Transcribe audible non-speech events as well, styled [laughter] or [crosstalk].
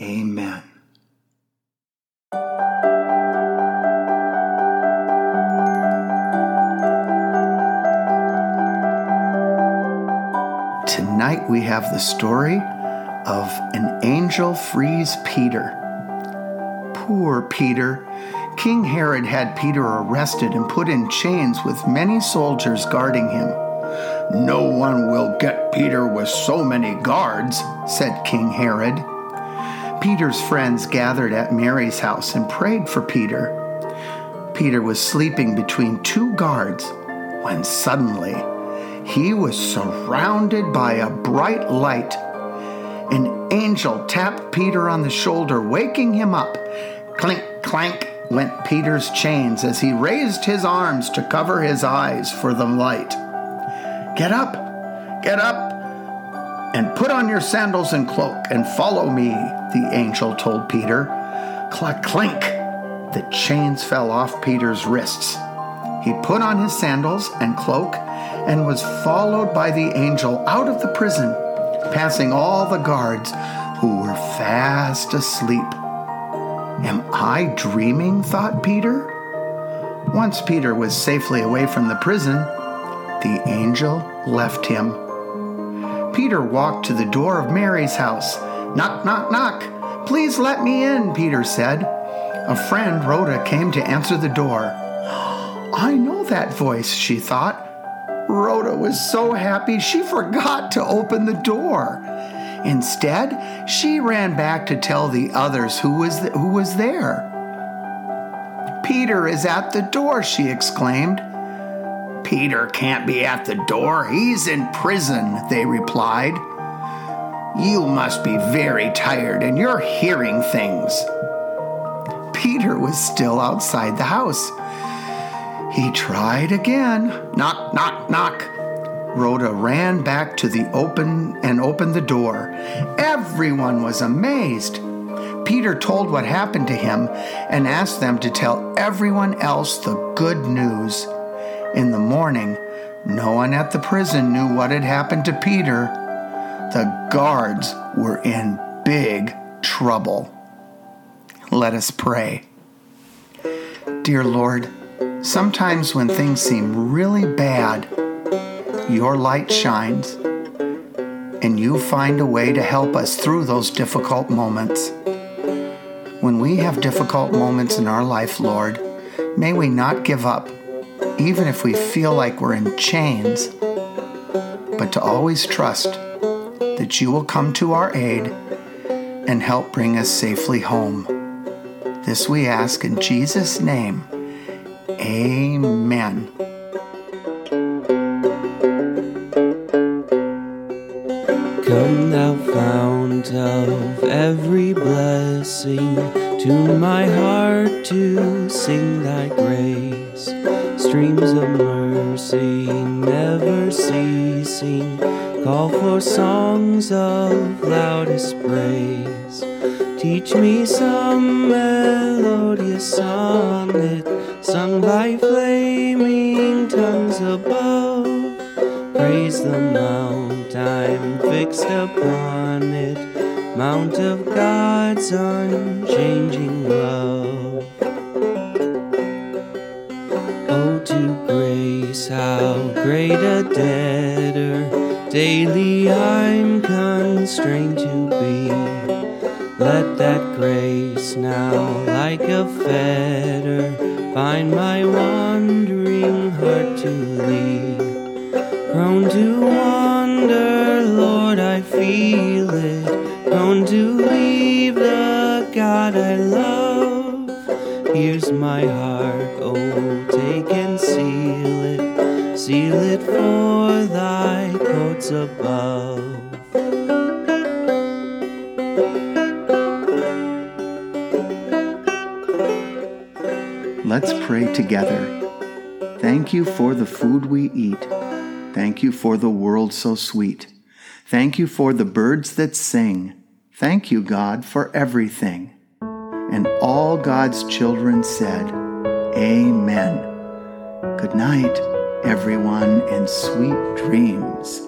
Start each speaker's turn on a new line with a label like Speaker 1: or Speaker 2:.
Speaker 1: Amen. Tonight we have the story of an angel frees Peter. Poor Peter. King Herod had Peter arrested and put in chains with many soldiers guarding him.
Speaker 2: No one will get Peter with so many guards, said King Herod.
Speaker 1: Peter's friends gathered at Mary's house and prayed for Peter. Peter was sleeping between two guards when suddenly he was surrounded by a bright light. An angel tapped Peter on the shoulder, waking him up. Clink, clank went Peter's chains as he raised his arms to cover his eyes for the light. Get up, get up, and put on your sandals and cloak and follow me, the angel told Peter. Clack, clink, the chains fell off Peter's wrists. He put on his sandals and cloak and was followed by the angel out of the prison, passing all the guards who were fast asleep. Am I dreaming? thought Peter. Once Peter was safely away from the prison, the angel left him. Peter walked to the door of Mary's house. Knock, knock, knock. Please let me in, Peter said. A friend, Rhoda, came to answer the door. [gasps] I know that voice, she thought. Rhoda was so happy she forgot to open the door. Instead, she ran back to tell the others who was, th- who was there. Peter is at the door, she exclaimed.
Speaker 2: Peter can't be at the door. He's in prison, they replied. You must be very tired and you're hearing things.
Speaker 1: Peter was still outside the house. He tried again. Knock, knock, knock. Rhoda ran back to the open and opened the door. Everyone was amazed. Peter told what happened to him and asked them to tell everyone else the good news. In the morning, no one at the prison knew what had happened to Peter. The guards were in big trouble. Let us pray. Dear Lord, sometimes when things seem really bad, your light shines, and you find a way to help us through those difficult moments. When we have difficult moments in our life, Lord, may we not give up, even if we feel like we're in chains, but to always trust that you will come to our aid and help bring us safely home. This we ask in Jesus' name. Amen.
Speaker 3: Every blessing, to my heart to sing thy grace. Streams of mercy never ceasing, call for songs of loudest praise. Teach me some melodious sonnet sung by flaming tongues above. Praise the mount I'm fixed upon mount of God's unchanging love. Oh, to grace, how great a debtor daily I'm constrained to be. Let that grace now, like a fetter, find my wandering God I love. Here's my heart, oh, take and seal it. Seal it for thy courts above.
Speaker 1: Let's pray together. Thank you for the food we eat. Thank you for the world so sweet. Thank you for the birds that sing. Thank you, God, for everything. And all God's children said, Amen. Good night, everyone, and sweet dreams.